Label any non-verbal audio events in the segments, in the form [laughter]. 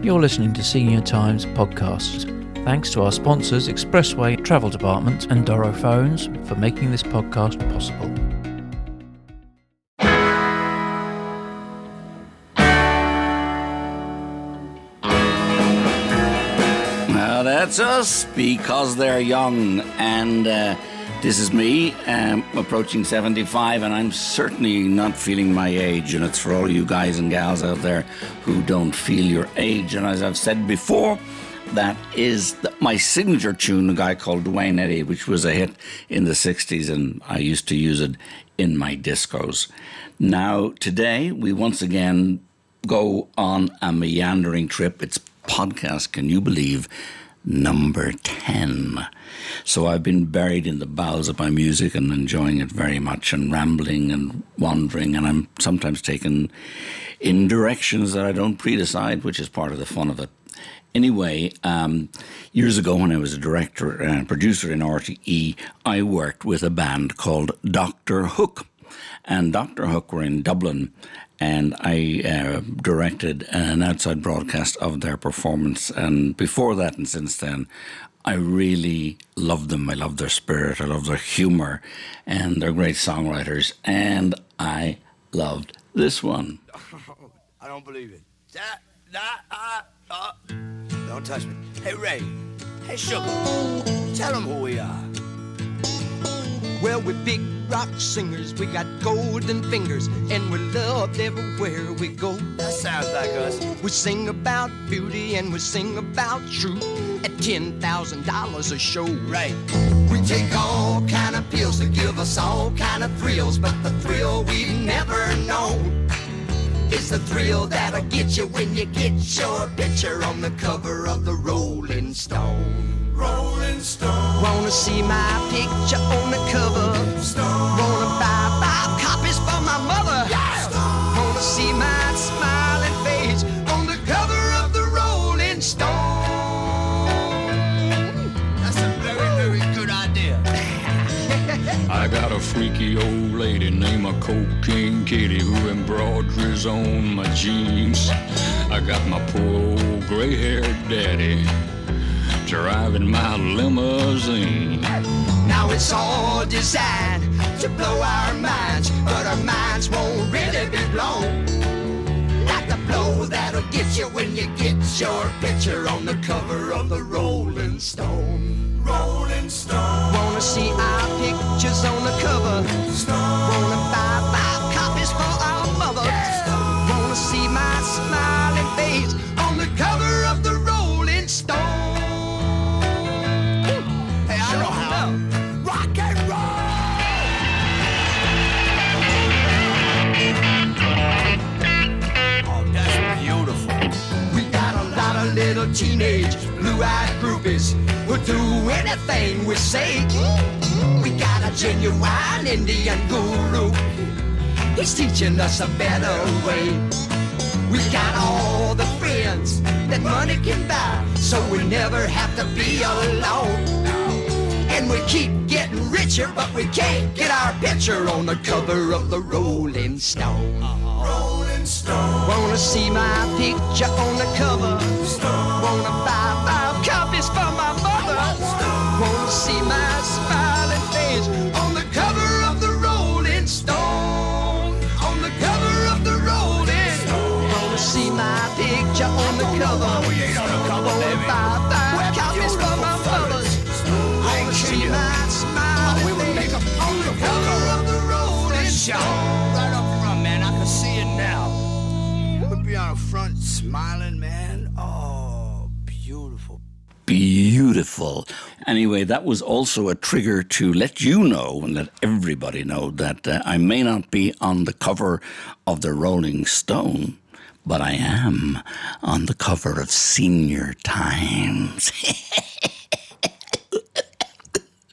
You're listening to Senior Times Podcasts. Thanks to our sponsors, Expressway Travel Department and Doro Phones, for making this podcast possible. Now that's us because they're young, and uh, this is me um, approaching 75, and I'm certainly not feeling my age. And it's for all you guys and gals out there who don't feel your age. And as I've said before, that is the, my signature tune, a guy called Duane Eddy, which was a hit in the 60s, and I used to use it in my discos. Now, today, we once again go on a meandering trip. It's podcast, can you believe? Number 10. So I've been buried in the bowels of my music and enjoying it very much and rambling and wandering, and I'm sometimes taken in directions that I don't predecide, which is part of the fun of it. Anyway, um, years ago when I was a director and producer in RTE, I worked with a band called Dr. Hook. And Dr. Hook were in Dublin, and I uh, directed an outside broadcast of their performance. And before that, and since then, I really love them. I love their spirit, I love their humor, and they're great songwriters. And I loved this one. [laughs] I don't believe it. That, that, uh, uh. Don't touch me. Hey, Ray. Hey, Sugar. Tell them who we are. Well, we're big rock singers, we got golden fingers, and we're loved everywhere we go. That sounds like us. We sing about beauty and we sing about truth at $10,000 a show. Right. We take all kind of pills to give us all kind of thrills, but the thrill we've never known is the thrill that'll get you when you get your picture on the cover of the Rolling Stone. Rolling Stone. Wanna see my picture on the cover? Stone. Wanna buy five copies for my mother? Yeah. Stone. Wanna see my smiling face on the cover of the Rolling Stone? That's a very, very good idea. [laughs] I got a freaky old lady named a cocaine kitty who embroiders on my jeans. I got my poor old gray-haired daddy driving my limousine. Now it's all designed to blow our minds, but our minds won't really be blown. Like the blow that'll get you when you get your picture on the cover of the Rolling Stone. Rolling Stone. Wanna see our pictures on the cover? Stone. Wanna buy five copies for our mother? Wanna see my smiling of teenage blue-eyed groupies who'll do anything we say. We got a genuine Indian guru. He's teaching us a better way. We got all the friends that money can buy, so we never have to be alone. And we keep getting richer, but we can't get our picture on the cover of the Rolling Stone. Rolling Stone. Wanna see my picture on the cover? Wanna buy five copies for my mother? Wanna see my smiling face on the cover of the Rolling Stone? On the cover of the Rolling Stone. Wanna see my picture on the cover? We ain't on the cover, Wanna buy five copies for my mother? Wanna see my smiling we would make face on the cover of the Rolling Stone. Beautiful. Anyway, that was also a trigger to let you know and let everybody know that uh, I may not be on the cover of the Rolling Stone, but I am on the cover of Senior Times.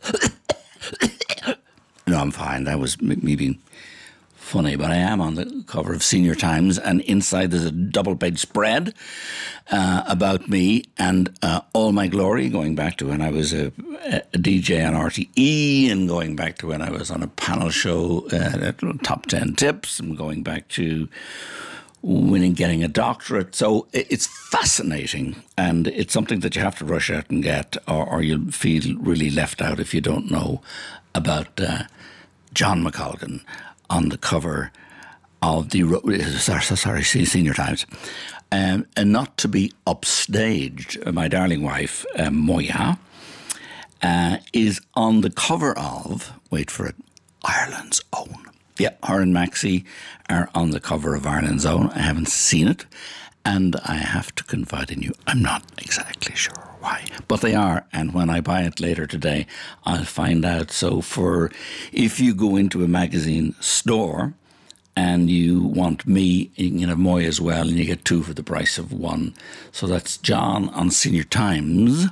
[laughs] no, I'm fine. That was me being funny, but I am on the cover of Senior Times, and inside there's a double page spread uh, about me and uh, all my glory, going back to when I was a, a DJ on RTE, and going back to when I was on a panel show uh, at Top 10 Tips, and going back to winning, getting a doctorate. So it's fascinating, and it's something that you have to rush out and get, or, or you'll feel really left out if you don't know about uh, John McColgan on the cover of the sorry, Senior Times. Um, and not to be upstaged, my darling wife, um, Moya, uh, is on the cover of, wait for it, Ireland's Own. Yeah, her and Maxie are on the cover of Ireland's Own. I haven't seen it, and I have to confide in you, I'm not exactly sure why, but they are. And when I buy it later today, I'll find out. So, for if you go into a magazine store, and you want me, you can have Moy as well, and you get two for the price of one. So that's John on Senior Times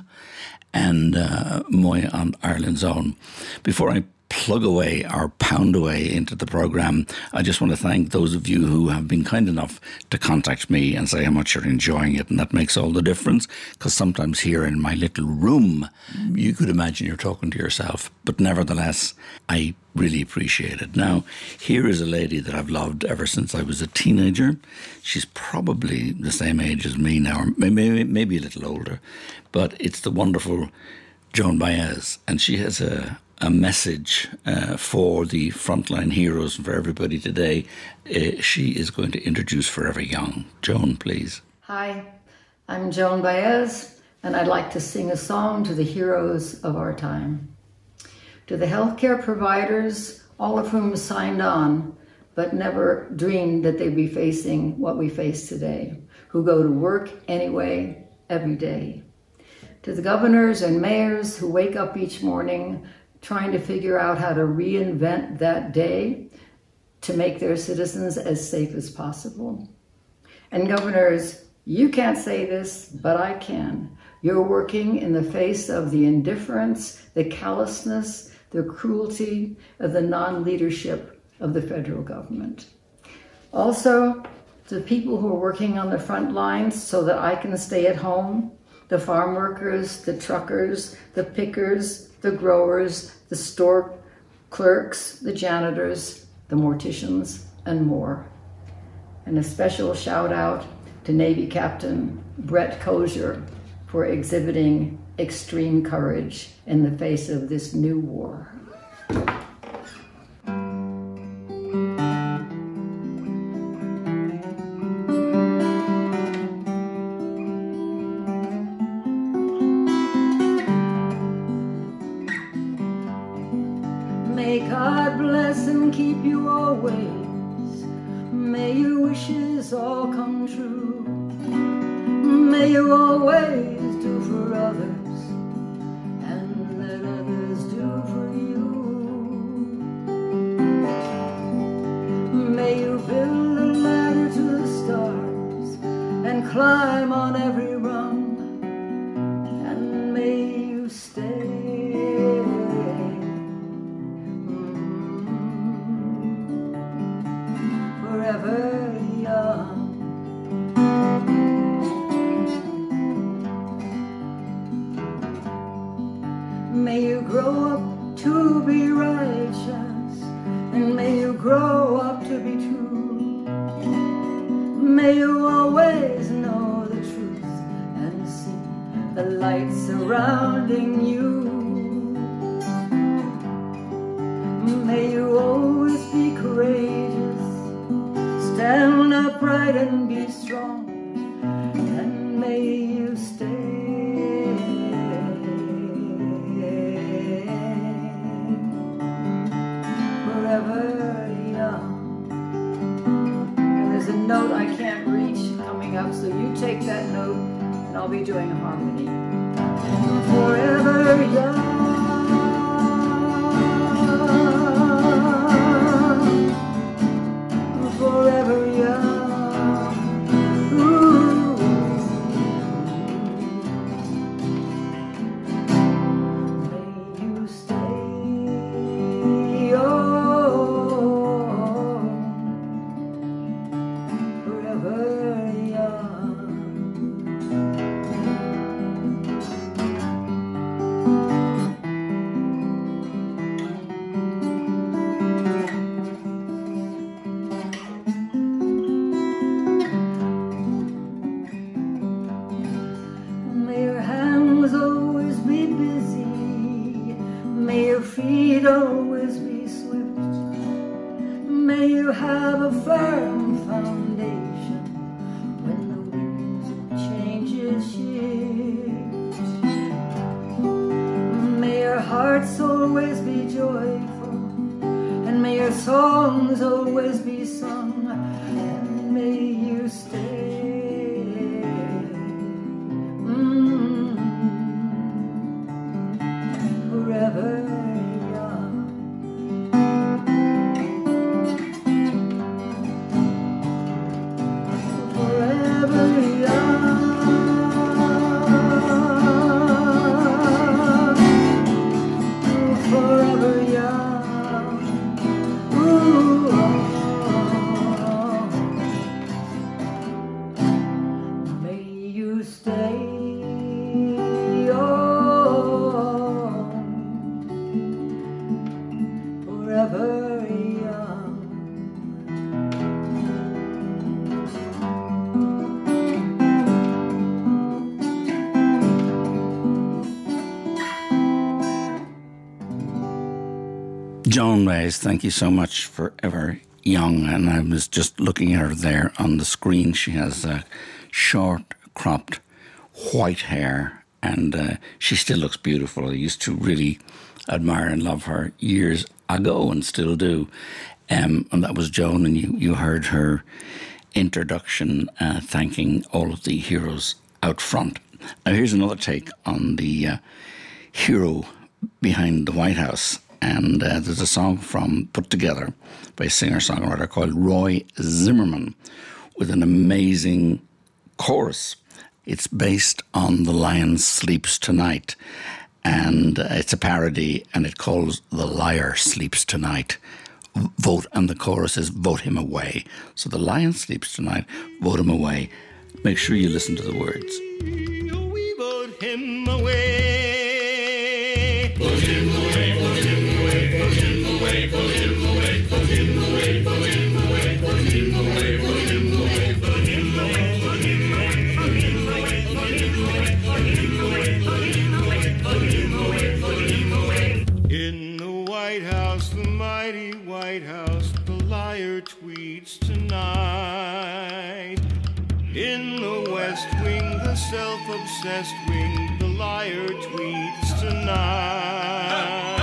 and uh, Moy on Ireland's Own. Before I plug away or pound away into the program. I just want to thank those of you who have been kind enough to contact me and say how much you're enjoying it. And that makes all the difference because sometimes here in my little room, you could imagine you're talking to yourself. But nevertheless, I really appreciate it. Now, here is a lady that I've loved ever since I was a teenager. She's probably the same age as me now, or maybe, maybe a little older, but it's the wonderful Joan Baez. And she has a, a message uh, for the frontline heroes and for everybody today. Uh, she is going to introduce Forever Young. Joan, please. Hi, I'm Joan Baez, and I'd like to sing a song to the heroes of our time. To the healthcare providers, all of whom signed on but never dreamed that they'd be facing what we face today, who go to work anyway, every day. To the governors and mayors who wake up each morning trying to figure out how to reinvent that day to make their citizens as safe as possible. And governors, you can't say this, but I can. You're working in the face of the indifference, the callousness, the cruelty of the non leadership of the federal government. Also, the people who are working on the front lines so that I can stay at home the farm workers, the truckers, the pickers, the growers, the store clerks, the janitors, the morticians, and more. And a special shout out to Navy Captain Brett Crozier for exhibiting extreme courage in the face of this new war. razón. Joan Baez, thank you so much for ever young. And I was just looking at her there on the screen. She has uh, short, cropped, white hair, and uh, she still looks beautiful. I used to really admire and love her years ago, and still do. Um, and that was Joan, and you, you heard her introduction uh, thanking all of the heroes out front. Now, here's another take on the uh, hero behind the White House. And uh, there's a song from Put Together by a singer songwriter called Roy Zimmerman with an amazing chorus. It's based on The Lion Sleeps Tonight. And uh, it's a parody and it calls The Liar Sleeps Tonight. Vote, and the chorus is Vote Him Away. So The Lion Sleeps Tonight, Vote Him Away. Make sure you listen to the words. Mighty White House, the liar tweets tonight. In the West Wing, the self obsessed wing, the liar tweets tonight.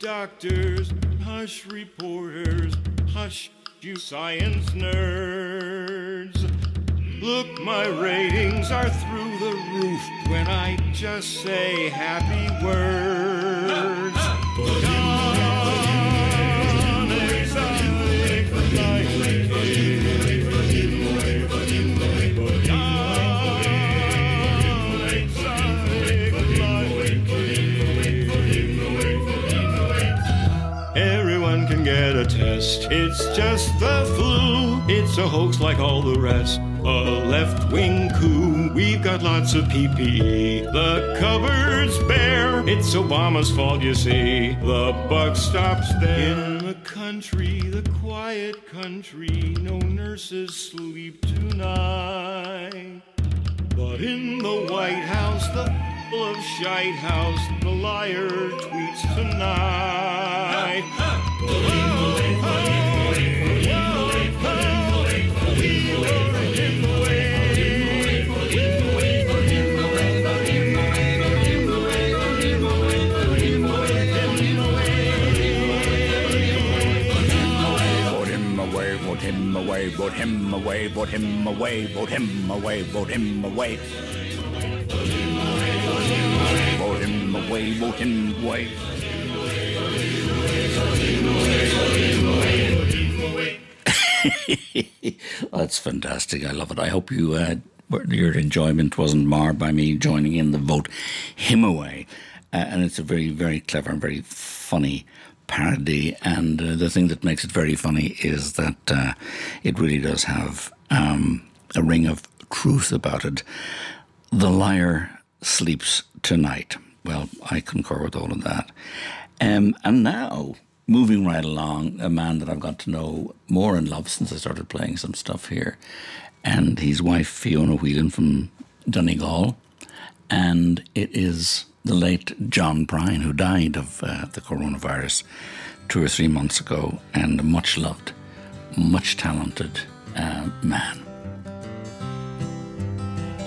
Doctors, hush, reporters, hush, you science nerds. Look, my ratings are through the roof when I just say happy words. [laughs] It's just the flu. It's a hoax like all the rest. A left wing coup. We've got lots of PPE. The cupboard's bare. It's Obama's fault, you see. The buck stops there. In the country, the quiet country, no nurses sleep tonight. But in the White House, the full of shite house, the liar tweets tonight. Vote him away, vote him away, vote him away, vote him away. Vote him away, vote him away. [laughs] That's fantastic. I love it. I hope you uh, your enjoyment wasn't marred by me joining in the vote him away. Uh, and it's a very, very clever and very funny parody. And uh, the thing that makes it very funny is that uh, it really does have um, a ring of truth about it. The liar sleeps tonight. Well, I concur with all of that. Um, and now moving right along, a man that I've got to know more and love since I started playing some stuff here, and his wife Fiona Whelan from Donegal, and it is the late John Prine who died of uh, the coronavirus two or three months ago, and a much loved, much talented uh, man.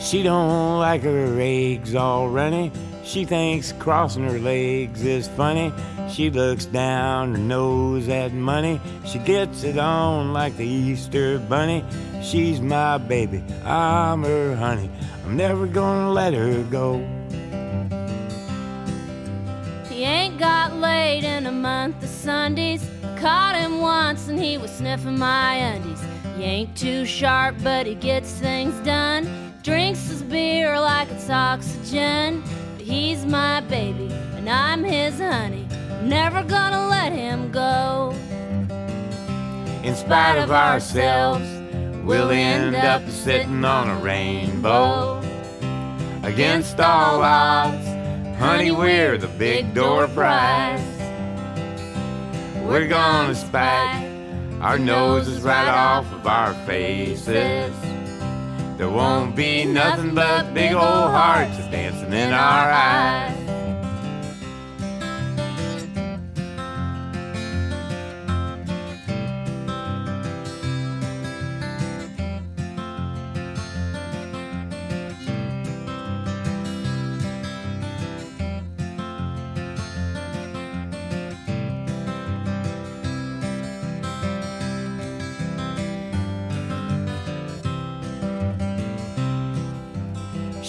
She don't like her eggs all runny. She thinks crossing her legs is funny. She looks down her nose at money. She gets it on like the Easter bunny. She's my baby, I'm her honey. I'm never gonna let her go. Laid in a month of Sundays. I caught him once and he was sniffing my undies. He ain't too sharp, but he gets things done. Drinks his beer like it's oxygen. But he's my baby, and I'm his honey. Never gonna let him go. In spite of ourselves, we'll end up sitting on a rainbow. Against all odds, honey, we're the big door prize. We're gonna spike our noses right off of our faces. There won't be nothing but big old hearts dancing in our eyes.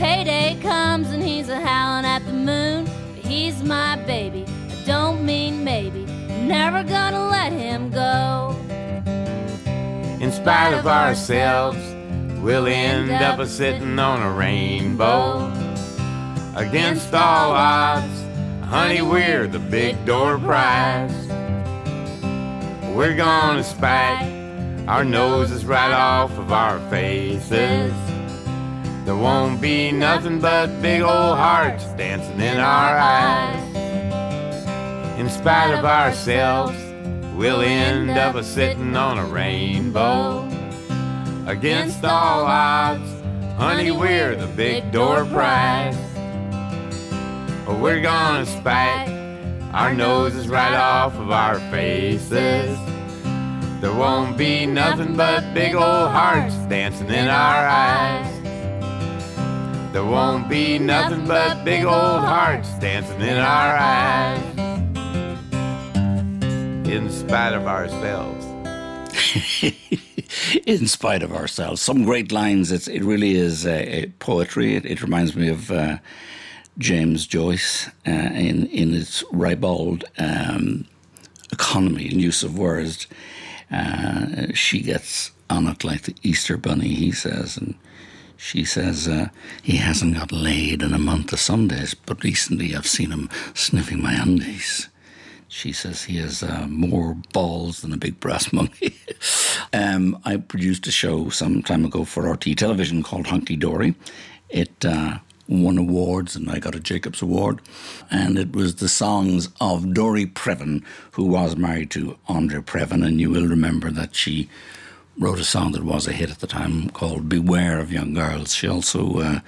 Payday comes and he's a howling at the moon. But he's my baby, I don't mean maybe. I'm never gonna let him go. In spite of ourselves, we'll end up a sitting on a rainbow. Against all odds, honey, we're the big door prize. We're gonna spike our noses right off of our faces. There won't be nothing but big old hearts dancing in our eyes. In spite of ourselves, we'll end up a sitting on a rainbow. Against all odds, honey, we're the big door prize. But we're gonna spike our noses right off of our faces. There won't be nothing but big old hearts dancing in our eyes. There won't be nothing but big old hearts dancing in our eyes. In spite of ourselves. [laughs] in spite of ourselves. Some great lines. It's, it really is uh, poetry. It, it, reminds me of uh, James Joyce uh, in, in its ribald um, economy and use of words. Uh, she gets on it like the Easter bunny, he says, and she says uh, he hasn't got laid in a month of Sundays, but recently I've seen him sniffing my undies. She says he has uh, more balls than a big brass monkey. [laughs] um, I produced a show some time ago for RTE Television called Hunky Dory. It uh, won awards and I got a Jacobs Award. And it was the songs of Dory Previn, who was married to Andre Previn. And you will remember that she wrote a song that was a hit at the time called Beware of Young Girls. She also uh,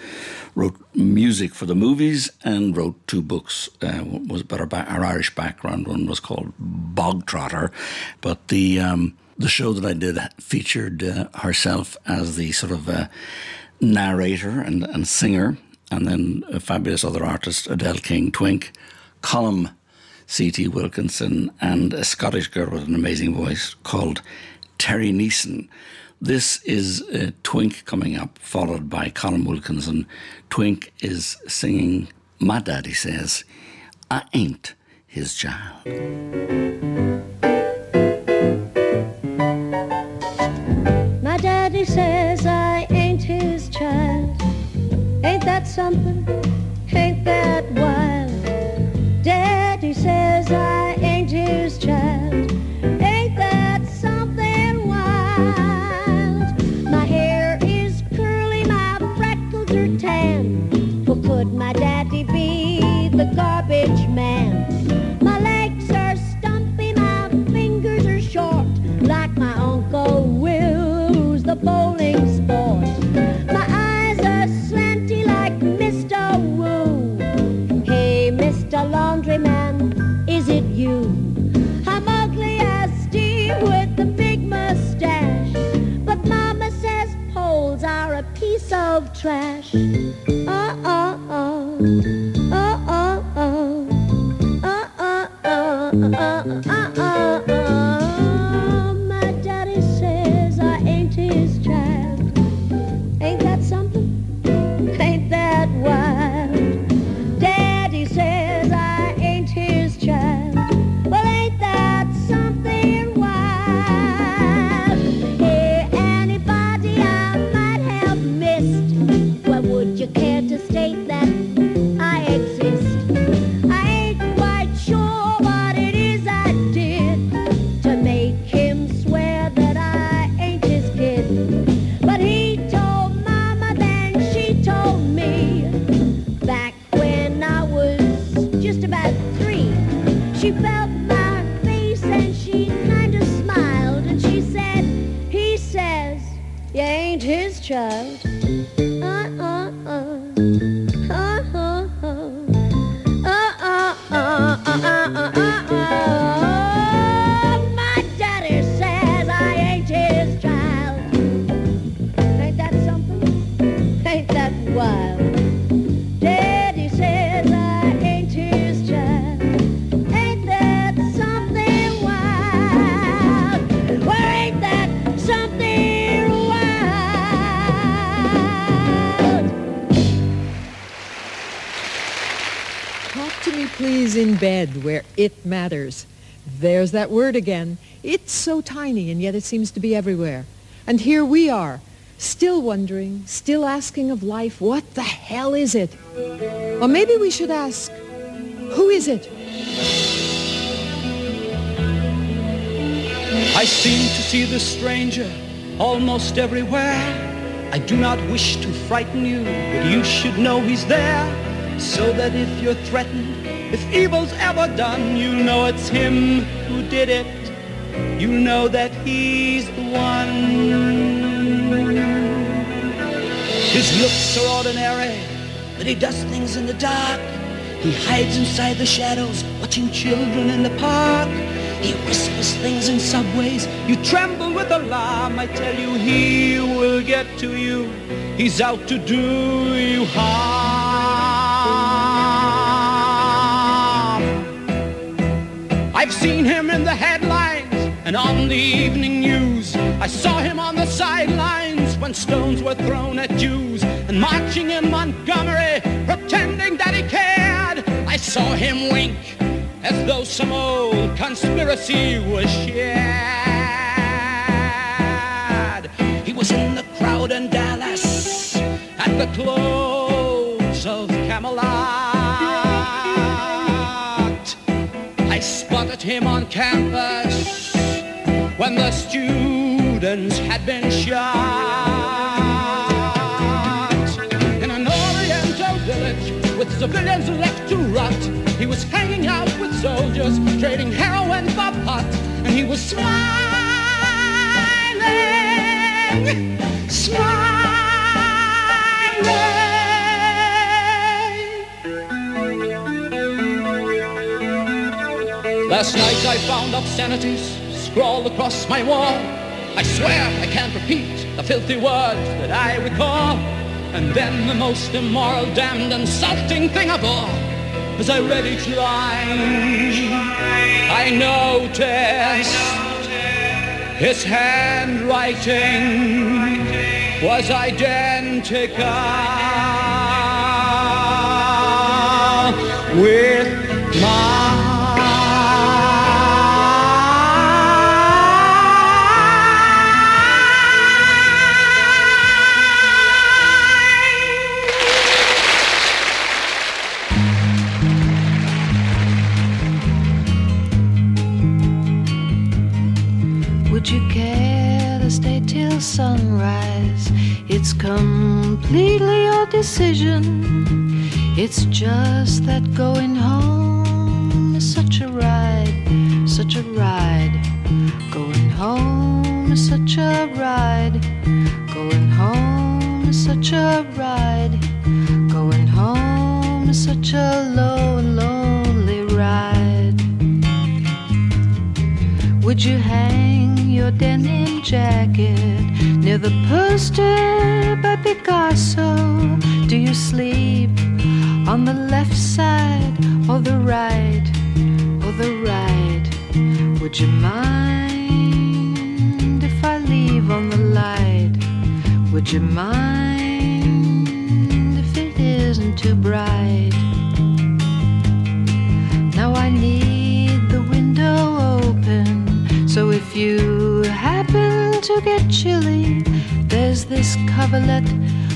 wrote music for the movies and wrote two books. Uh, was about her, her, Irish background. One was called Bog Trotter, but the um, the show that I did featured uh, herself as the sort of uh, narrator and, and singer, and then a fabulous other artist, Adele King Twink, Colm C.T. Wilkinson, and a Scottish girl with an amazing voice called Terry Neeson. This is a Twink coming up, followed by Colm Wilkinson. Twink is singing My Daddy Says, I Ain't His Child. My daddy says I ain't his child. Ain't that something? Trash. It matters. There's that word again. It's so tiny, and yet it seems to be everywhere. And here we are, still wondering, still asking of life, what the hell is it? Or maybe we should ask, who is it? I seem to see the stranger almost everywhere. I do not wish to frighten you, but you should know he's there. So that if you're threatened, if evil's ever done, you know it's him who did it. You know that he's the one. His looks are ordinary, but he does things in the dark. He hides inside the shadows, watching children in the park. He whispers things in subways. You tremble with alarm. I tell you, he will get to you. He's out to do you harm. I've seen him in the headlines and on the evening news. I saw him on the sidelines when stones were thrown at Jews and marching in Montgomery, pretending that he cared. I saw him wink as though some old conspiracy was shared. He was in the crowd in Dallas at the close of Camelot. Spotted him on campus when the students had been shot. In an oriental village with civilians left to rot, he was hanging out with soldiers, trading heroin for pot, and he was smiling, smiling. I found obscenities scrawled across my wall. I swear I can't repeat the filthy words that I recall. And then the most immoral, damned, insulting thing of all, as I read each line, I noticed his handwriting was identical with completely your decision. It's just that going home is such a ride, such a ride. Going home is such a ride. Going home is such a ride. Going home is such a low, lonely ride. Would you hang your denim jacket near the poster by Picasso? Do you sleep on the left side or the right or the right? Would you mind if I leave on the light? Would you mind if it isn't too bright? Now I need the window open, so if you to get chilly, there's this coverlet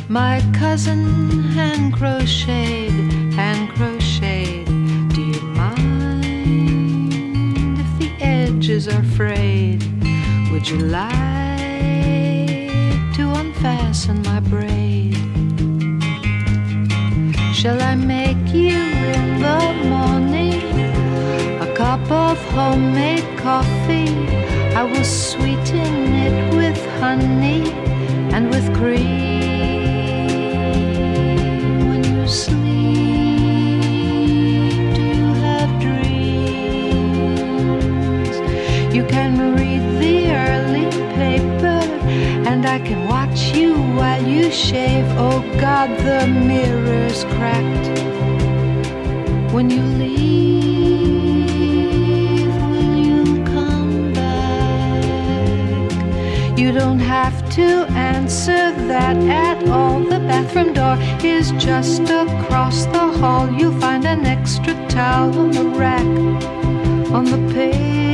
my cousin hand crocheted, hand crocheted. Do you mind if the edges are frayed? Would you like to unfasten my braid? Shall I make you in the morning a cup of homemade coffee? I will sweeten it with honey and with cream. When you sleep, do you have dreams? You can read the early paper, and I can watch you while you shave. Oh God, the mirror's cracked. When you leave, don't have to answer that at all. The bathroom door is just across the hall. You'll find an extra towel on the rack on the paisley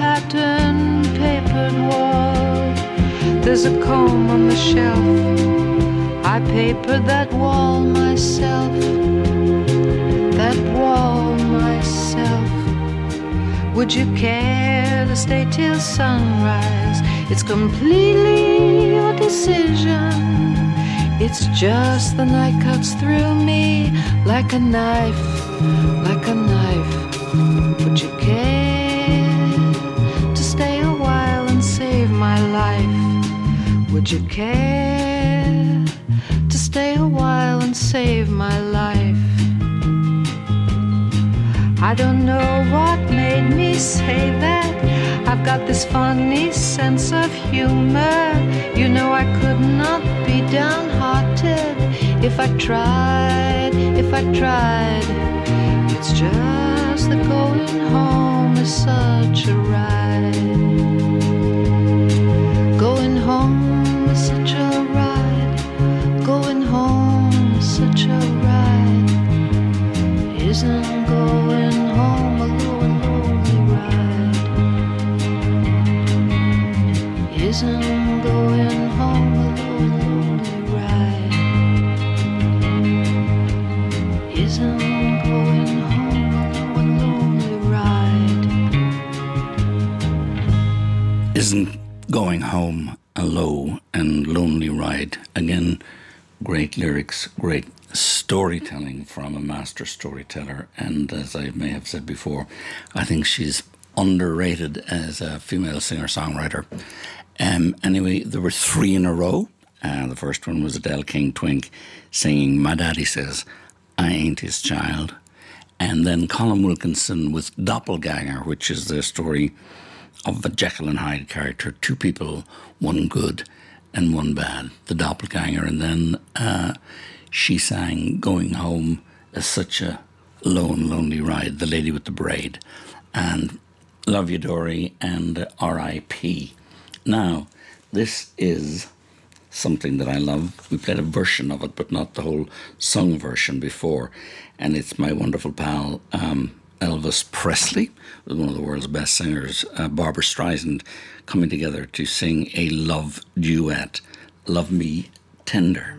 pattern papered wall. There's a comb on the shelf. I papered that wall myself. That wall myself. Would you care to stay till sunrise? It's completely your decision. It's just the night cuts through me like a knife, like a knife. Would you care to stay a while and save my life? Would you care to stay a while and save my life? I don't know what made me say that. I've got this funny sense of humor. You know, I could not be downhearted if I tried, if I tried. It's just that going home is such a ride. Storytelling from a master storyteller. And as I may have said before, I think she's underrated as a female singer songwriter. Um, anyway, there were three in a row. Uh, the first one was Adele King Twink singing My Daddy Says I Ain't His Child. And then Colm Wilkinson with Doppelganger, which is the story of a Jekyll and Hyde character, two people, one good and one bad, the doppelganger. And then uh, she sang Going Home as such a lone, lonely ride, The Lady with the Braid, and Love You Dory and R.I.P. Now, this is something that I love. We played a version of it, but not the whole sung version before. And it's my wonderful pal um, Elvis Presley, one of the world's best singers, uh, Barbra Streisand, coming together to sing a love duet, Love Me Tender.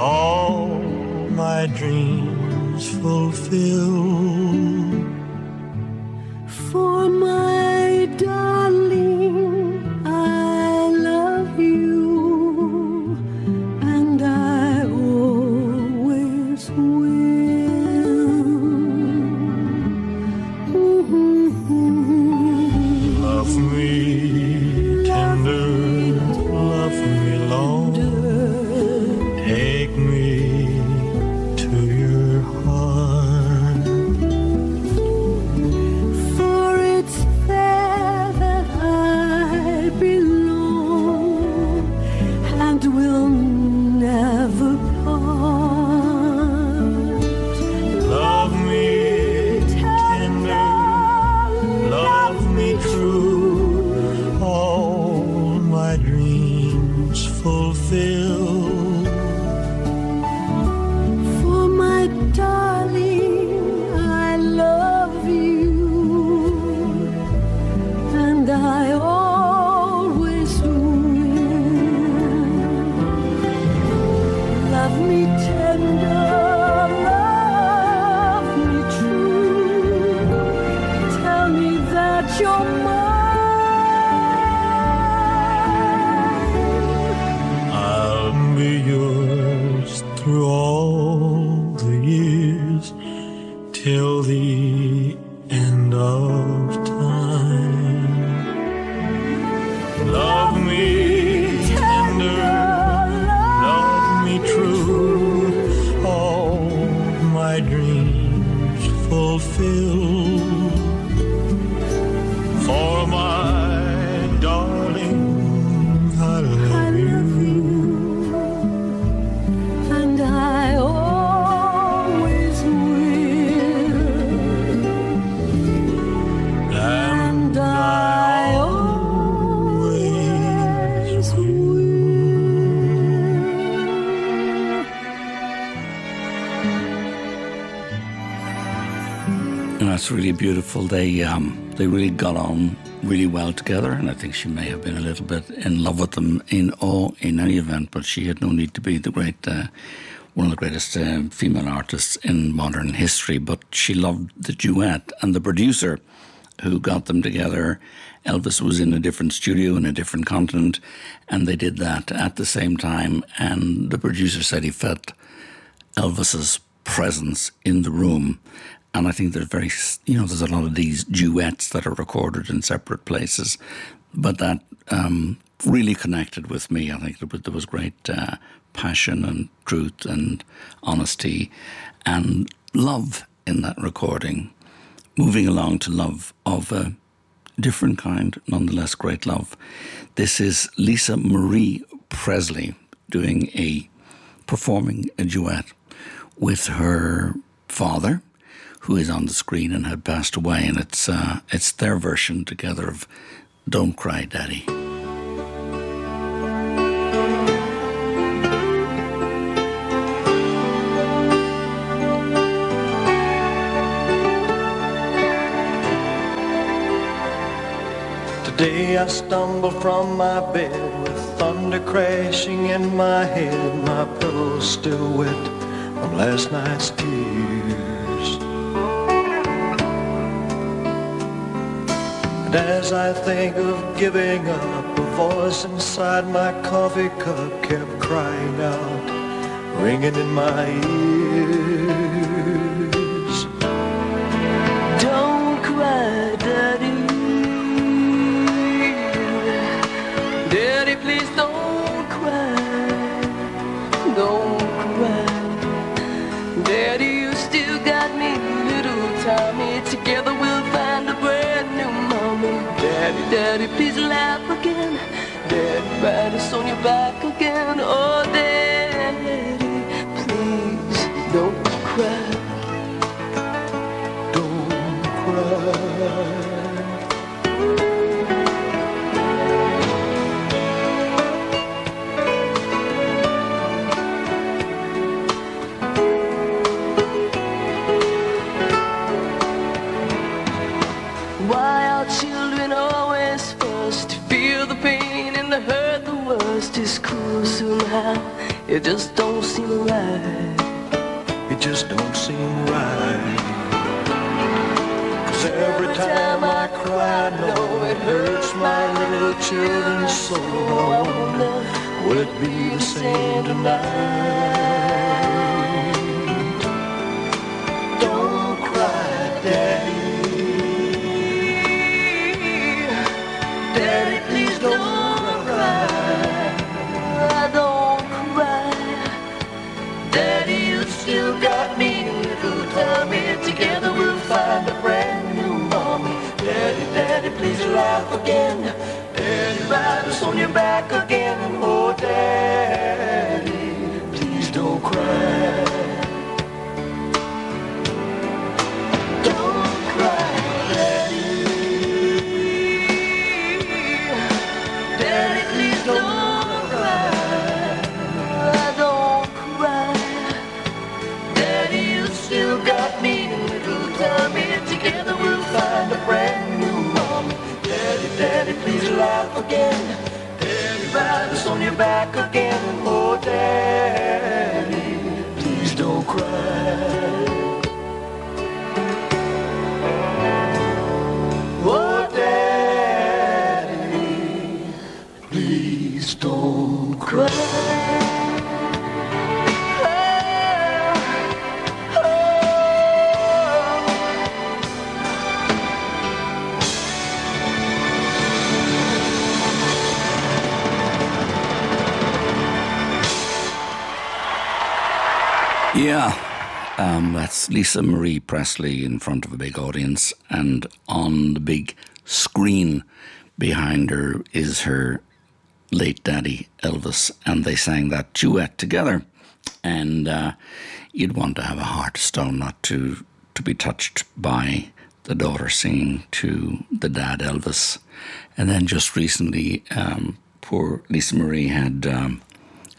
all my dreams fulfill. For my that's really beautiful. They um, they really got on really well together, and I think she may have been a little bit in love with them in all in any event. But she had no need to be the great, uh, one of the greatest uh, female artists in modern history. But she loved the duet, and the producer who got them together. Elvis was in a different studio in a different continent, and they did that at the same time. And the producer said he felt Elvis's presence in the room. And I think there's very, you know, there's a lot of these duets that are recorded in separate places, but that um, really connected with me. I think there was, great uh, passion and truth and honesty and love in that recording. Moving along to love of a different kind, nonetheless great love. This is Lisa Marie Presley doing a performing a duet with her father, who is on the screen and had passed away, and it's uh, it's their version together of "Don't Cry, Daddy." Today I stumble from my bed with thunder crashing in my head. My pillow's still wet from last night's tears. And as I think of giving up, a voice inside my coffee cup kept crying out, ringing in my ears. Don't cry, Daddy. Daddy, please don't cry. Don't cry. Daddy, you still got me, little Tommy. Together we'll Daddy, Daddy, please laugh again. Daddy, us on your back again. Oh, Daddy, Yeah, um, that's Lisa Marie Presley in front of a big audience, and on the big screen behind her is her late daddy Elvis, and they sang that duet together. And uh, you'd want to have a heart of stone not to to be touched by the daughter singing to the dad Elvis. And then just recently, um, poor Lisa Marie had um,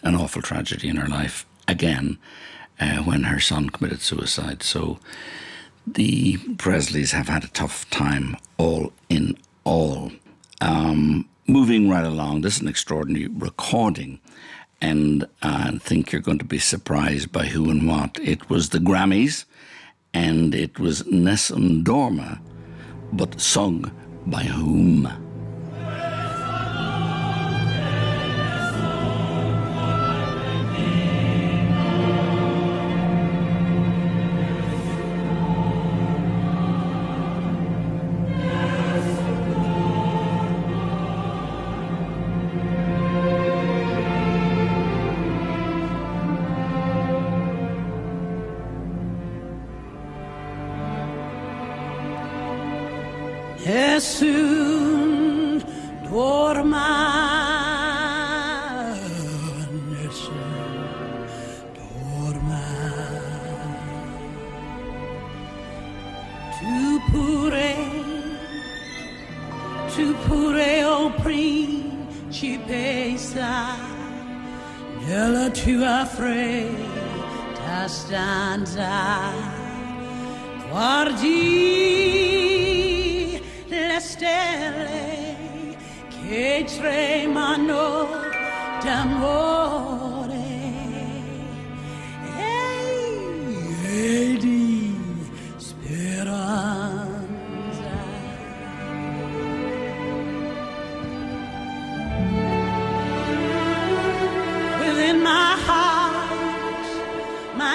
an awful tragedy in her life again uh, when her son committed suicide. So the Presleys have had a tough time, all in all. Um, moving right along, this is an extraordinary recording, and I think you're going to be surprised by who and what. It was the Grammys, and it was Nessun Dorma, but sung by whom?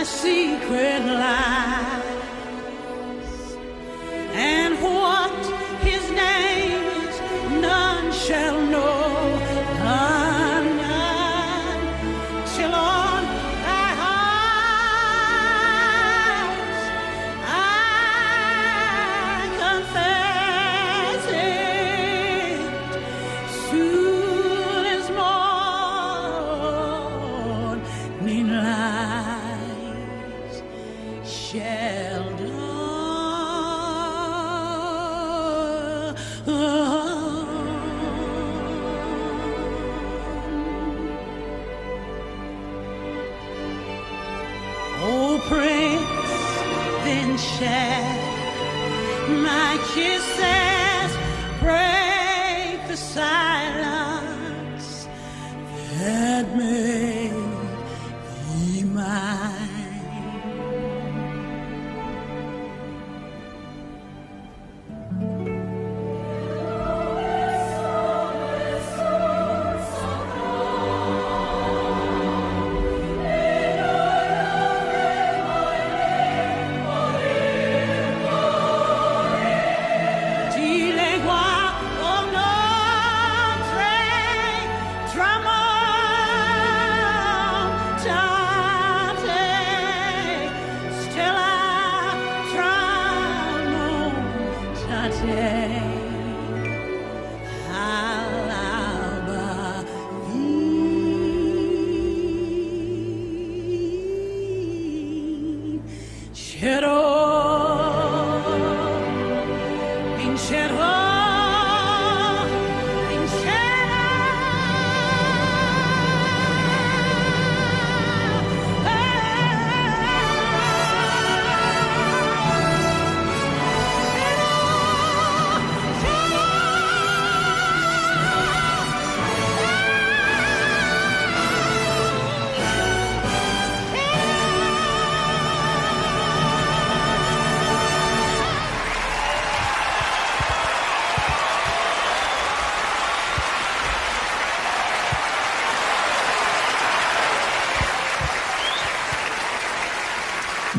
Secret lies,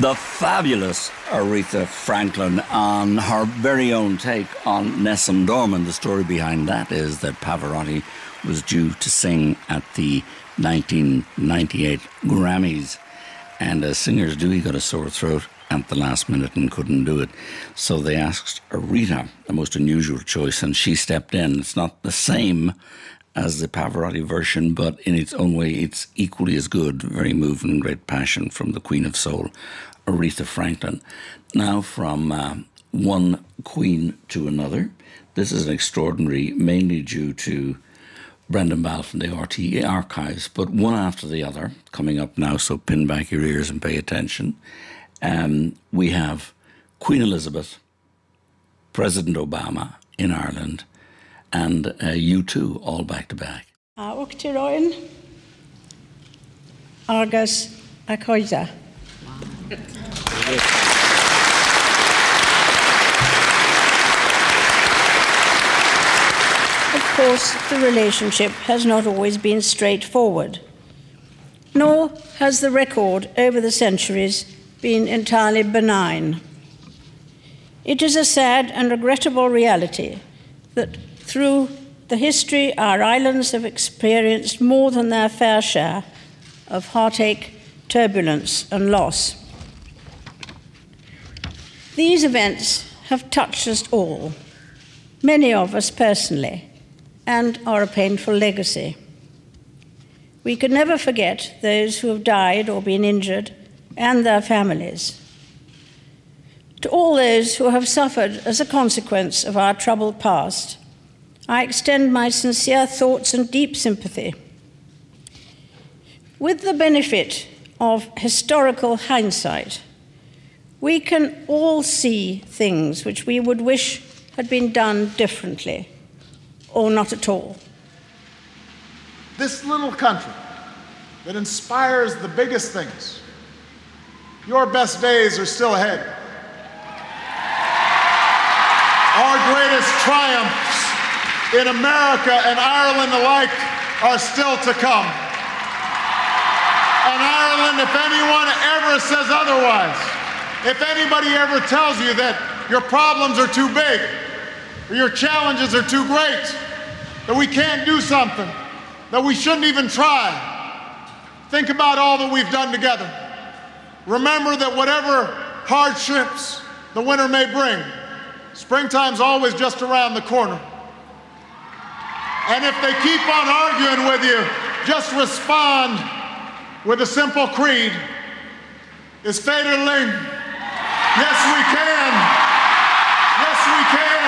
The fabulous Aretha Franklin on her very own take on Nessun Dorma. The story behind that is that Pavarotti was due to sing at the 1998 Grammys. And as singers do, he got a sore throat at the last minute and couldn't do it. So they asked Aretha, the most unusual choice, and she stepped in. It's not the same as the Pavarotti version, but in its own way, it's equally as good. Very moving, great passion from the Queen of Soul, Aretha Franklin. Now, from uh, one queen to another. This is an extraordinary, mainly due to Brendan Balfe from the RTE archives, but one after the other coming up now, so pin back your ears and pay attention. Um, we have Queen Elizabeth, President Obama in Ireland, and uh, U2 all back to back. Agus a chairde. Of course, the relationship has not always been straightforward, nor has the record over the centuries been entirely benign. It is a sad and regrettable reality that through the history, our islands have experienced more than their fair share of heartache, turbulence, and loss. These events have touched us all, many of us personally, and are a painful legacy. We can never forget those who have died or been injured and their families. To all those who have suffered as a consequence of our troubled past, I extend my sincere thoughts and deep sympathy. With the benefit of historical hindsight, we can all see things which we would wish had been done differently or not at all. This little country that inspires the biggest things, your best days are still ahead. Our greatest triumphs in America and Ireland alike are still to come. And Ireland, if anyone ever says otherwise, if anybody ever tells you that your problems are too big or your challenges are too great, that we can't do something, that we shouldn't even try, think about all that we've done together. Remember that whatever hardships the winter may bring, springtime's always just around the corner. And if they keep on arguing with you, just respond with a simple creed. Is féidir linn? Yes, we can. Yes, we can.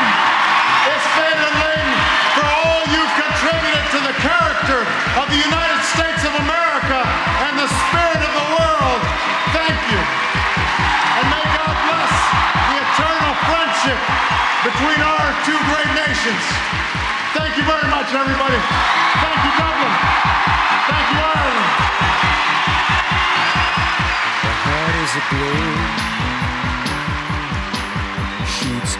It's féidir linn for all you've contributed to the character of the United States of America and the spirit of the world. Thank you. And may God bless the eternal friendship between our two great nations. Thank you very much, everybody. Thank you, Dublin. Thank you, Ireland. The heart is aglow. Shoots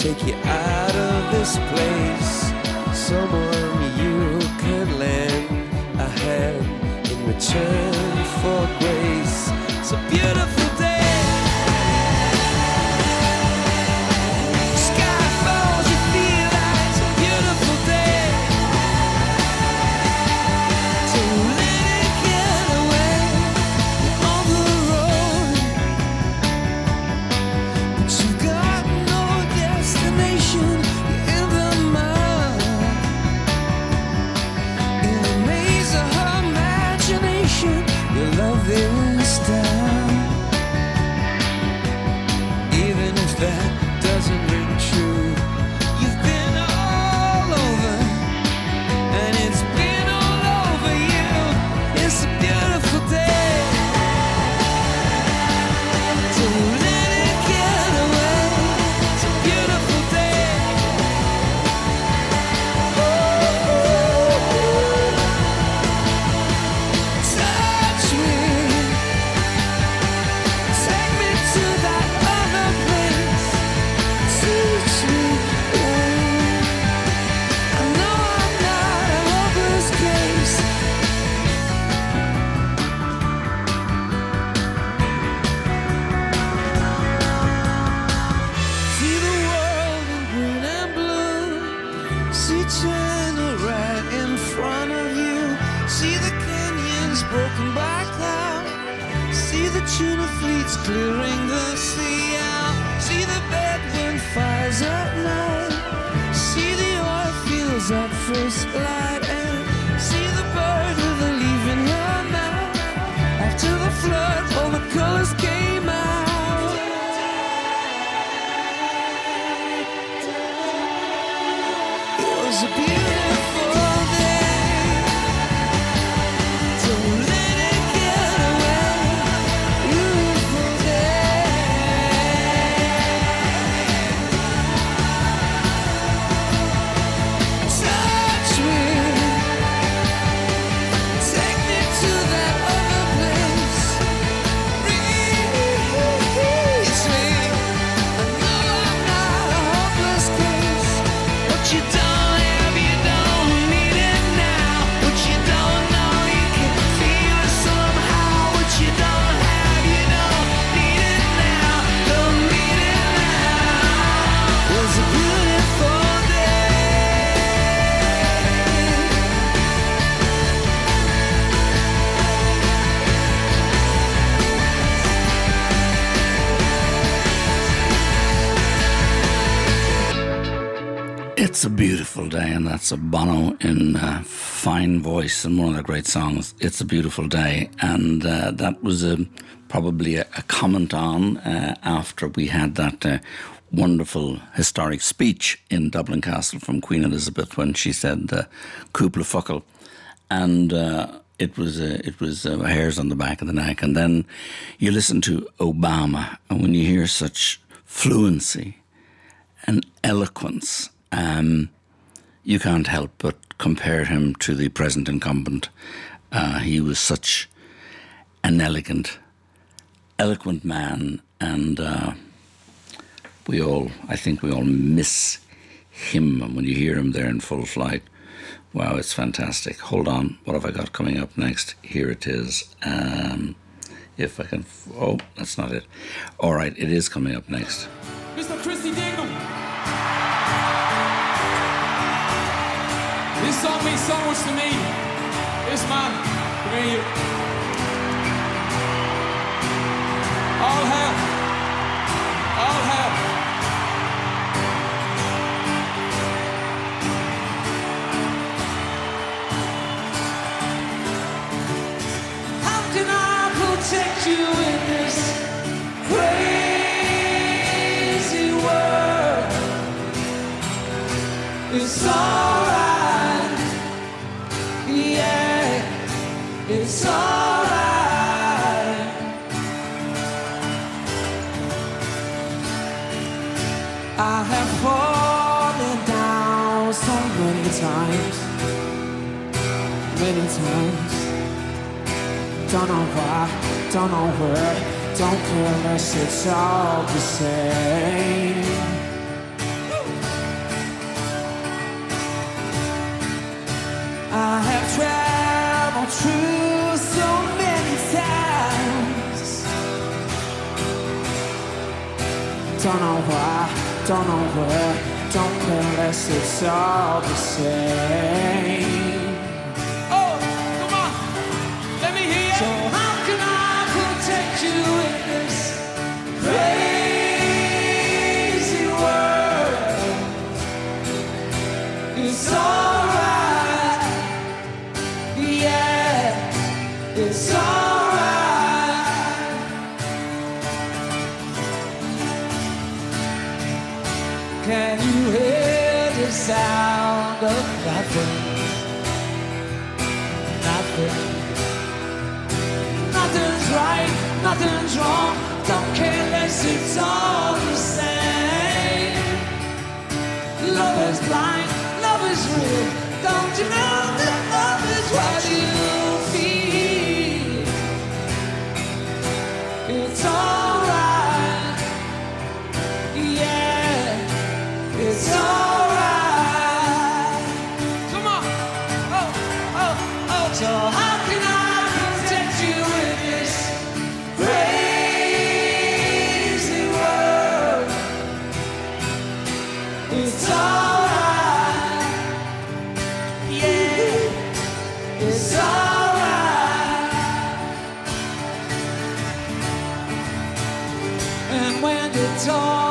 Take you out of this place. Someone you could lend a hand in return for grace. A beautiful a Bono in uh, fine voice and one of the great songs. It's a beautiful day, and uh, that was a, probably a, a comment on uh, after we had that uh, wonderful historic speech in Dublin Castle from Queen Elizabeth when she said uh, "Cúpla focal," and uh, it was uh, it was uh, hairs on the back of the neck. And then you listen to Obama, and when you hear such fluency and eloquence. Um, you can't help but compare him to the present incumbent. Uh, he was such an elegant, eloquent man, and uh, we all, I think, we all miss him. And when you hear him there in full flight, wow, it's fantastic. Hold on, what have I got coming up next? Here it is. Um, if I can, oh, that's not it. All right, it is coming up next. Mr. Christy. This man, come here, you. All hell. All hell. How can I protect you in this crazy world? It's alright, Don't know why, don't know where, don't care unless it's all the same. I have traveled through so many times. Don't know why, don't know where, don't care unless it's all the same. Nothing's wrong. Don't care less, it's all the same. Love is blind, love is real. Don't you know when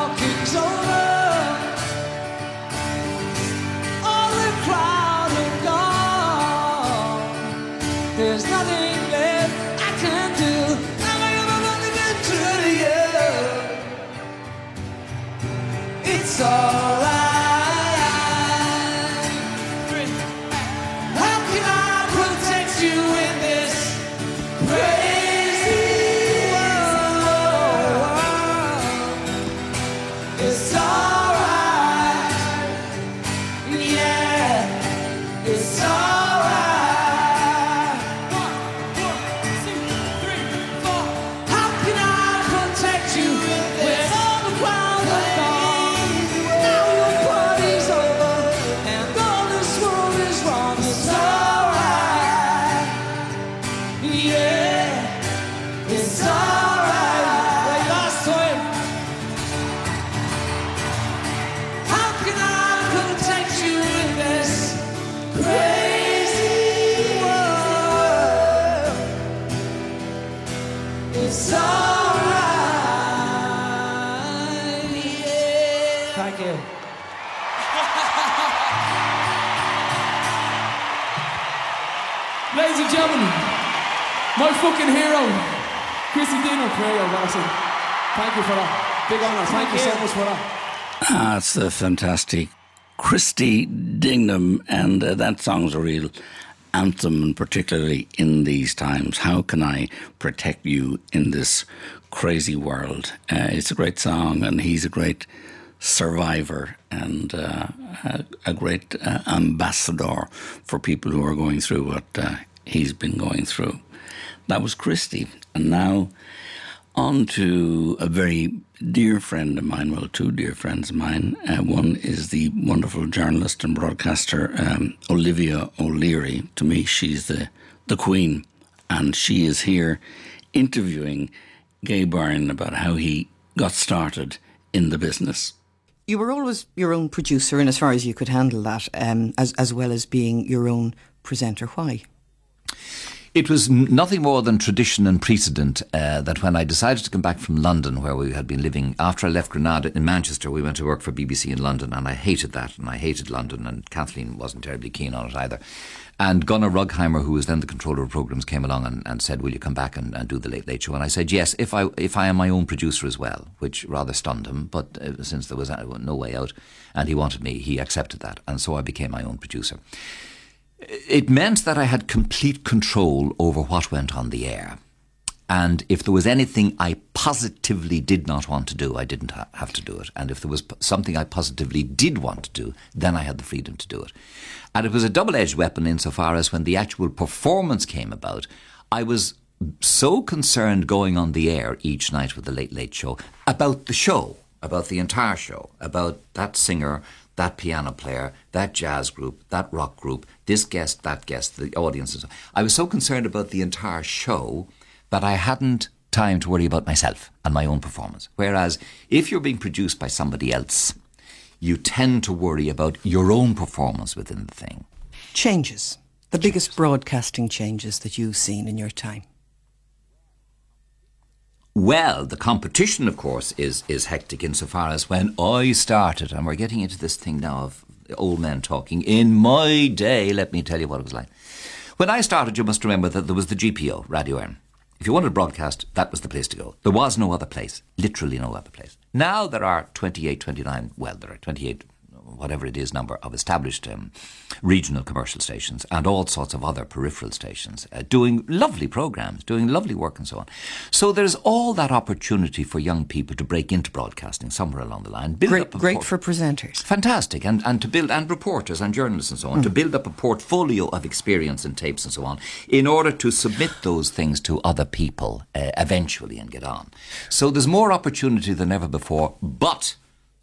Thank you for that. Big honor. Thank, you so much for that. That's the fantastic Christy Dignam, and uh, that song's a real anthem, particularly in these times. How can I protect you in this crazy world? Uh, it's a great song, and he's a great survivor and uh, a, a great uh, ambassador for people who are going through what uh, he's been going through. That was Christy, and now on to a very dear friend of mine, well, two dear friends of mine. Uh, one is the wonderful journalist and broadcaster um, Olivia O'Leary. To me, she's the, the queen, and she is here interviewing Gay Byrne about how he got started in the business. You were always your own producer, and as far as you could handle that, um, as as well as being your own presenter. Why? It was nothing more than tradition and precedent uh, that when I decided to come back from London, where we had been living, after I left Granada in Manchester, we went to work for BBC in London, and I hated that, and I hated London, and Kathleen wasn't terribly keen on it either. And Gunnar Rugheimer, who was then the controller of programs, came along and, and said, "Will you come back and, and do the Late Late Show?" And I said, "Yes, if I if I am my own producer as well," which rather stunned him. But uh, since there was uh, no way out, and he wanted me, he accepted that, and so I became my own producer. It meant that I had complete control over what went on the air. And if there was anything I positively did not want to do, I didn't ha- have to do it. And if there was p- something I positively did want to do, then I had the freedom to do it. And it was a double edged weapon insofar as when the actual performance came about, I was so concerned going on the air each night with the Late Late Show about the show, about the entire show, about that singer, that piano player, that jazz group, that rock group, this guest, that guest, the audience. And so. I was so concerned about the entire show that I hadn't time to worry about myself and my own performance. Whereas if you're being produced by somebody else, you tend to worry about your own performance within the thing. Changes. The biggest broadcasting changes that you've seen in your time. Well, the competition, of course, is is hectic insofar as when I started, and we're getting into this thing now of old men talking. In my day, let me tell you what it was like. When I started, you must remember that there was the GPO, Radio Éireann. If you wanted to broadcast, that was the place to go. There was no other place, literally no other place. Now there are 28, 29, well, there are 28, whatever it is, number of established um, regional commercial stations and all sorts of other peripheral stations uh, doing lovely programs, doing lovely work and so on. So there's all that opportunity for young people to break into broadcasting somewhere along the line. Build Great, up a great for presenters. Fantastic, and, and to build, and reporters and journalists and so on, to build up a portfolio of experience and tapes and so on, in order to submit those things to other people uh, eventually and get on. So there's more opportunity than ever before, but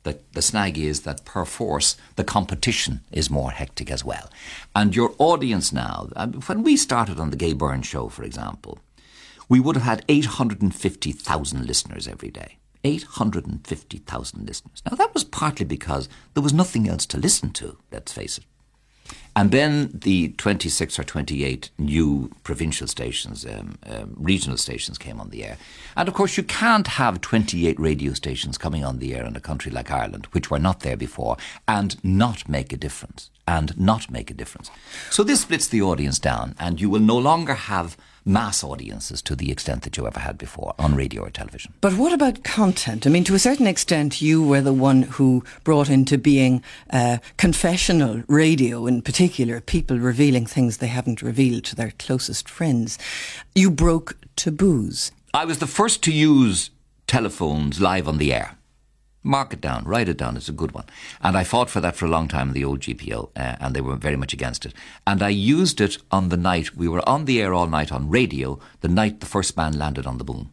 the, the snag is that per force the competition is more hectic as well. And your audience now, uh, when we started on the Gay Byrne show, for example, we would have had 850,000 listeners every day. 850,000 listeners. Now, that was partly because there was nothing else to listen to, let's face it. And then the 26 or 28 new provincial stations, um, um, regional stations came on the air. And of course, you can't have 28 radio stations coming on the air in a country like Ireland, which were not there before, and not make a difference. And not make a difference. So this splits the audience down, and you will no longer have mass audiences to the extent that you ever had before on radio or television. But what about content? I mean, to a certain extent, you were the one who brought into being uh, confessional radio, in particular, people revealing things they haven't revealed to their closest friends. You broke taboos. I was the first to use telephones live on the air. Mark it down, write it down, it's a good one. And I fought for that for a long time in the old GPO, uh, and they were very much against it. And I used it on the night, we were on the air all night on radio, the night the first man landed on the moon.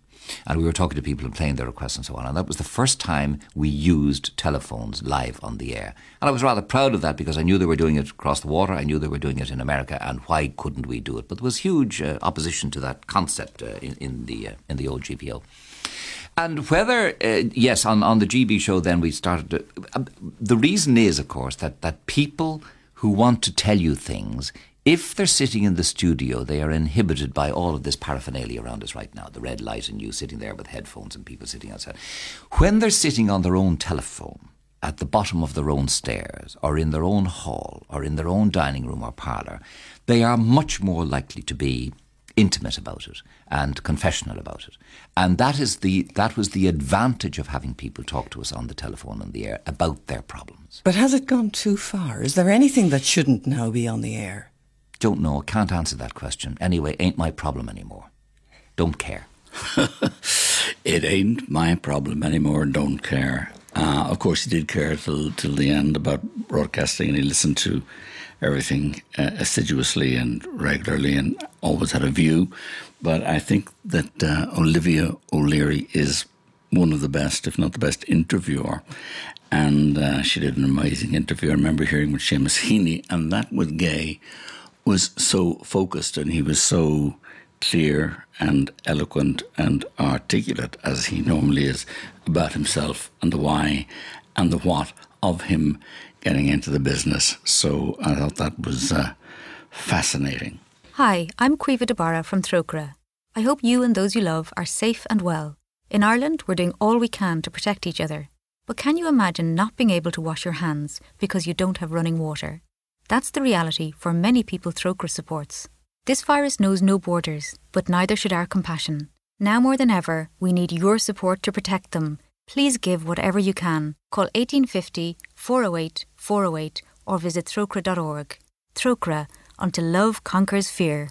And we were talking to people and playing their requests and so on. And that was the first time we used telephones live on the air. And I was rather proud of that because I knew they were doing it across the water. I knew they were doing it in America. And why couldn't we do it? But there was huge uh, opposition to that concept uh, in, in, the, uh, in the old GPO. And whether, uh, yes, on, on the GB show, then we started to. Uh, the reason is, of course, that, that people who want to tell you things, if they're sitting in the studio, they are inhibited by all of this paraphernalia around us right now the red light and you sitting there with headphones and people sitting outside. When they're sitting on their own telephone, at the bottom of their own stairs, or in their own hall, or in their own dining room or parlour, they are much more likely to be intimate about it and confessional about it. And that is the that was the advantage of having people talk to us on the telephone and the air about their problems. But has it gone too far? Is there anything that shouldn't now be on the air? Don't know, can't answer that question. Anyway, ain't my problem anymore. Don't care. [laughs] it ain't my problem anymore. Don't care. Uh, of course, he did care till till the end about broadcasting, and he listened to everything uh, assiduously and regularly, and always had a view. But I think that uh, Olivia O'Leary is one of the best, if not the best, interviewer. And uh, she did an amazing interview. I remember hearing with Seamus Heaney, and that with Gay was so focused, and he was so clear and eloquent and articulate as he normally is about himself and the why and the what of him getting into the business. So I thought that was uh, fascinating. Hi, I'm Caoimhe de Barra from Trócaire. I hope you and those you love are safe and well. In Ireland, we're doing all we can to protect each other. But can you imagine not being able to wash your hands because you don't have running water? That's the reality for many people Trócaire supports. This virus knows no borders, but neither should our compassion. Now more than ever, we need your support to protect them. Please give whatever you can. Call 1850 408 408 or visit trocaire.org. Trócaire, until love conquers fear.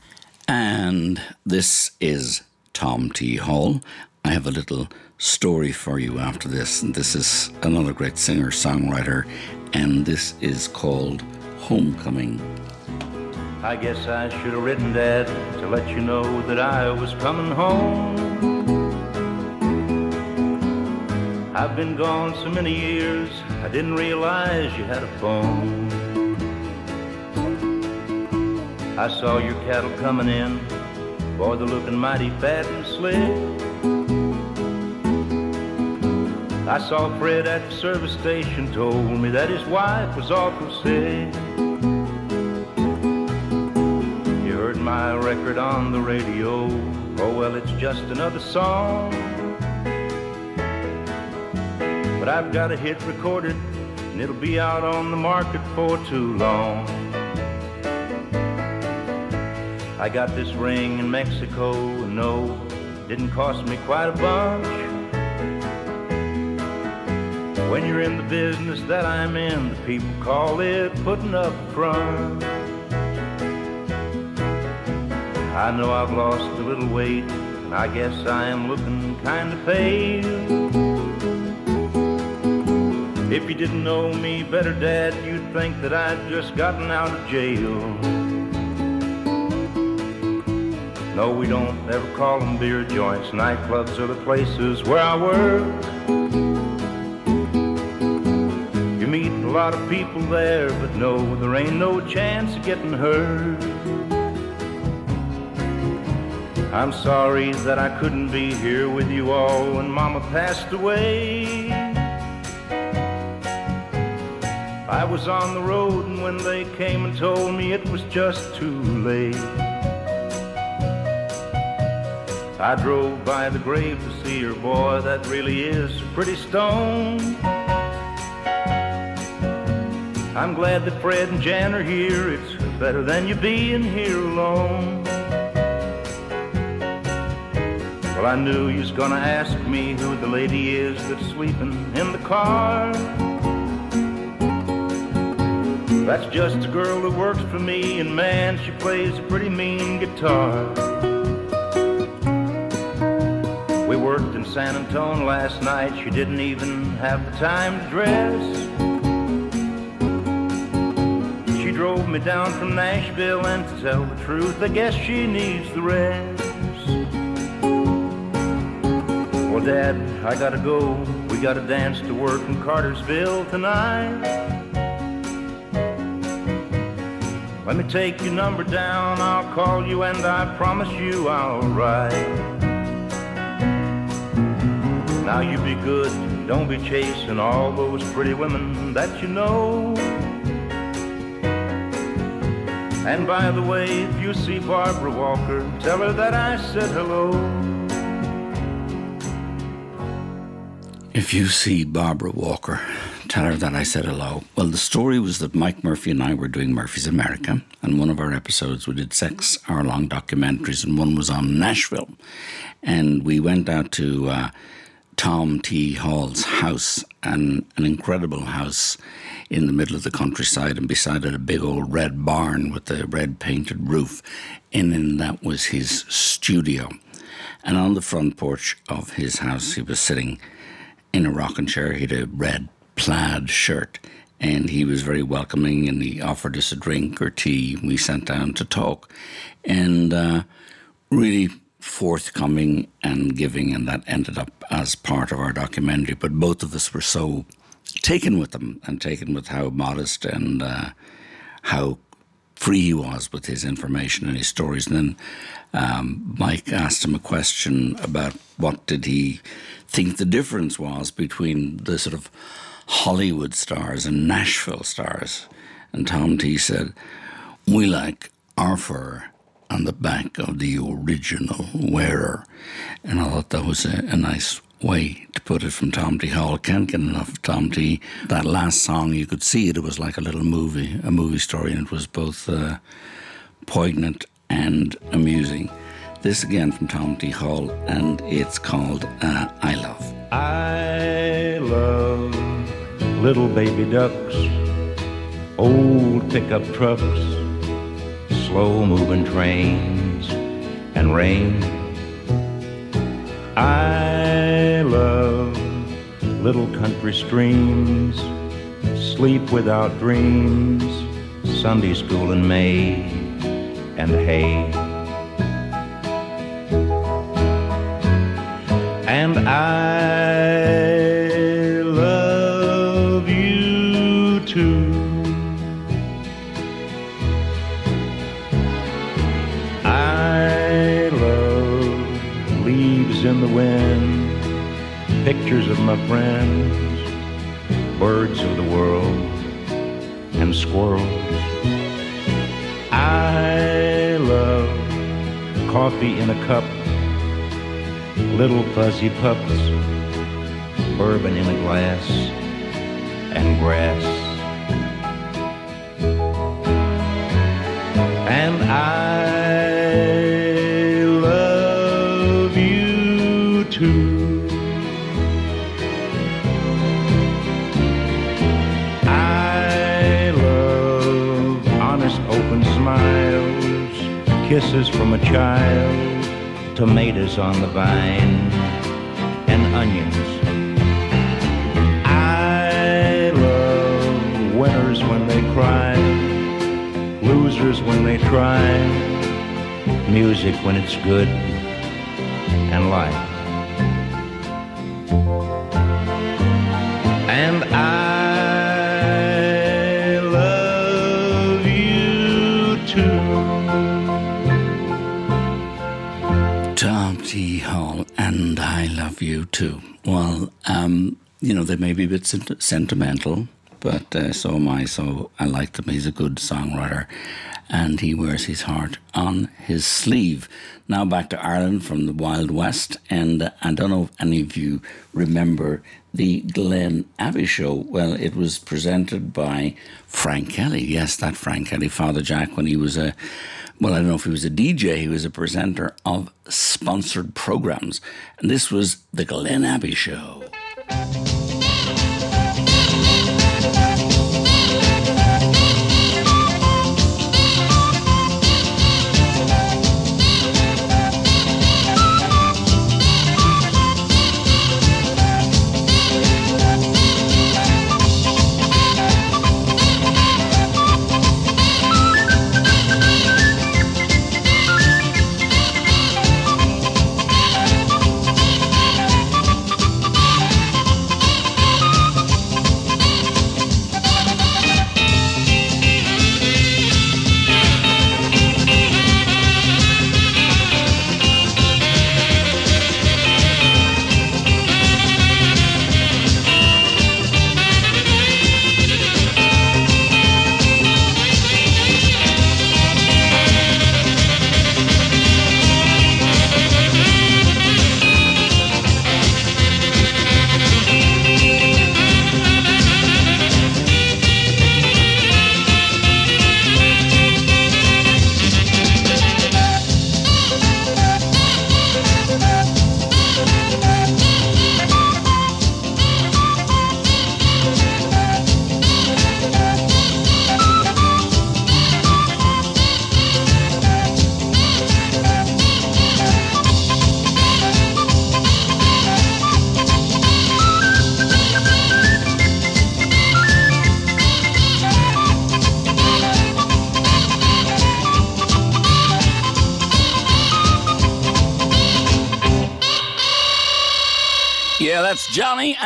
And this is Tom T. Hall. I have a little story for you after this. And this is another great singer songwriter, and this is called Homecoming. I guess I should have written Dad to let you know that I was coming home. I've been gone so many years, I didn't realize you had a phone. I saw your cattle coming in, boy, they're looking mighty fat and slick. I saw Fred at the service station, told me that his wife was awful sick. You heard my record on the radio, oh well, it's just another song. But I've got a hit recorded, and it'll be out on the market for too long. I got this ring in Mexico, and no, didn't cost me quite a bunch. When you're in the business that I'm in, the people call it putting up a front. I know I've lost a little weight, and I guess I am looking kind of pale. If you didn't know me better, Dad, you'd think that I'd just gotten out of jail. No, we don't ever call them beer joints. Nightclubs are the places where I work. You meet a lot of people there, but no, there ain't no chance of getting hurt. I'm sorry that I couldn't be here with you all when Mama passed away. I was on the road, and when they came and told me it was just too late, I drove by the grave to see her. Boy, that really is a pretty stone. I'm glad that Fred and Jan are here. It's better than you being here alone. Well, I knew you was gonna ask me who the lady is that's sleeping in the car. That's just a girl that works for me, and man, she plays a pretty mean guitar. We worked in San Antone last night. She didn't even have the time to dress. She drove me down from Nashville, and to tell the truth, I guess she needs the rest. Well, Dad, I gotta go. We gotta dance to work in Cartersville tonight. Let me take your number down. I'll call you, and I promise you I'll write. Now you be good, don't be chasing all those pretty women that you know. And by the way, if you see Barbara Walker, tell her that I said hello. If you see Barbara Walker, tell her that I said hello. Well, the story was that Mike Murphy and I were doing Murphy's America, and one of our episodes we did six hour long documentaries, and one was on Nashville. And we went out to uh, Tom T. Hall's house, an, an incredible house in the middle of the countryside, and beside it a big old red barn with a red painted roof. And that was his studio. And on the front porch of his house, he was sitting in a rocking chair. He had a red plaid shirt, and he was very welcoming. And he offered us a drink or tea. We sat down to talk, and uh, really forthcoming and giving. And that ended up as part of our documentary. But both of us were so taken with him, and taken with how modest and uh, how free he was with his information and his stories. And then um, Mike asked him a question about what did he think the difference was between the sort of Hollywood stars and Nashville stars. And Tom T said, We like our fur on the back of the original wearer. And I thought that was a, a nice way to put it from Tom T. Hall. Can't get enough of Tom T. That last song, you could see it. It was like a little movie, a movie story, and it was both uh, poignant and amusing. This again from Tom T. Hall, and it's called uh, I Love. I love little baby ducks, old pickup trucks, slow moving trains, and rain. I love little country streams, sleep without dreams, Sunday school in May, and hay. And I pictures of my friends, birds of the world, and squirrels. I love coffee in a cup, little fuzzy pups, bourbon in a glass, and grass. And I kisses from a child, tomatoes on the vine, and onions. I love winners when they cry, losers when they try, music when it's good, and life. Too. Well, um, you know, they may be a bit sent- sentimental, but uh, so am I. So I like him. He's a good songwriter, and he wears his heart on his sleeve. Now back to Ireland from the Wild West, and uh, I don't know if any of you remember the Glen Abbey show. Well, it was presented by Frank Kelly. Yes, that Frank Kelly, Father Jack, when he was a well, I don't know if he was a DJ, he was a presenter of sponsored programs. And this was the Glen Abbey Show.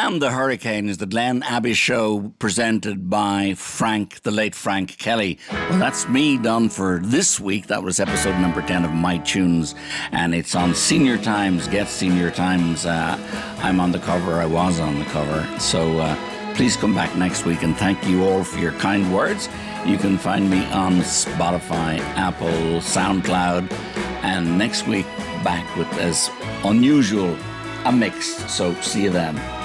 And the Hurricanes, the Glen Abbey show presented by Frank, the late Frank Kelly. Well, that's me done for this week. That was episode number 10 of My Tunes, and it's on Senior Times. Get Senior Times. Uh, I'm on the cover, I was on the cover. So uh, please come back next week, and thank you all for your kind words. You can find me on Spotify, Apple, SoundCloud, and next week back with as unusual a mix. So see you then.